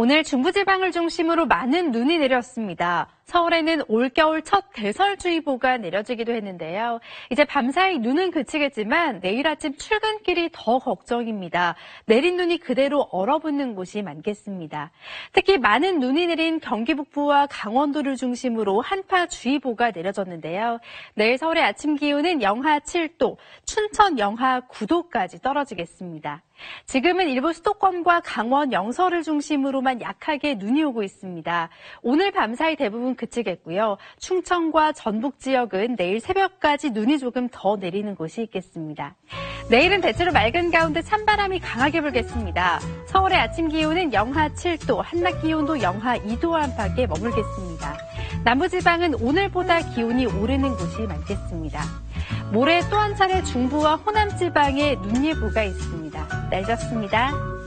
오늘 중부지방을 중심으로 많은 눈이 내렸습니다. 서울에는 올겨울 첫 대설주의보가 내려지기도 했는데요. 이제 밤사이 눈은 그치겠지만 내일 아침 출근길이 더 걱정입니다. 내린 눈이 그대로 얼어붙는 곳이 많겠습니다. 특히 많은 눈이 내린 경기 북부와 강원도를 중심으로 한파주의보가 내려졌는데요. 내일 서울의 아침 기온은 영하 7도, 춘천 영하 9도까지 떨어지겠습니다. 지금은 일부 수도권과 강원 영서를 중심으로만 약하게 눈이 오고 있습니다. 오늘 밤사이 대부분 그치겠고요. 충청과 전북 지역은 내일 새벽까지 눈이 조금 더 내리는 곳이 있겠습니다. 내일은 대체로 맑은 가운데 찬바람이 강하게 불겠습니다. 서울의 아침 기온은 영하 7도, 한낮 기온도 영하 2도 안팎에 머물겠습니다. 남부지방은 오늘보다 기온이 오르는 곳이 많겠습니다. 모레 또 한 차례 중부와 호남 지방에 눈 예보가 있습니다. 날졌습니다.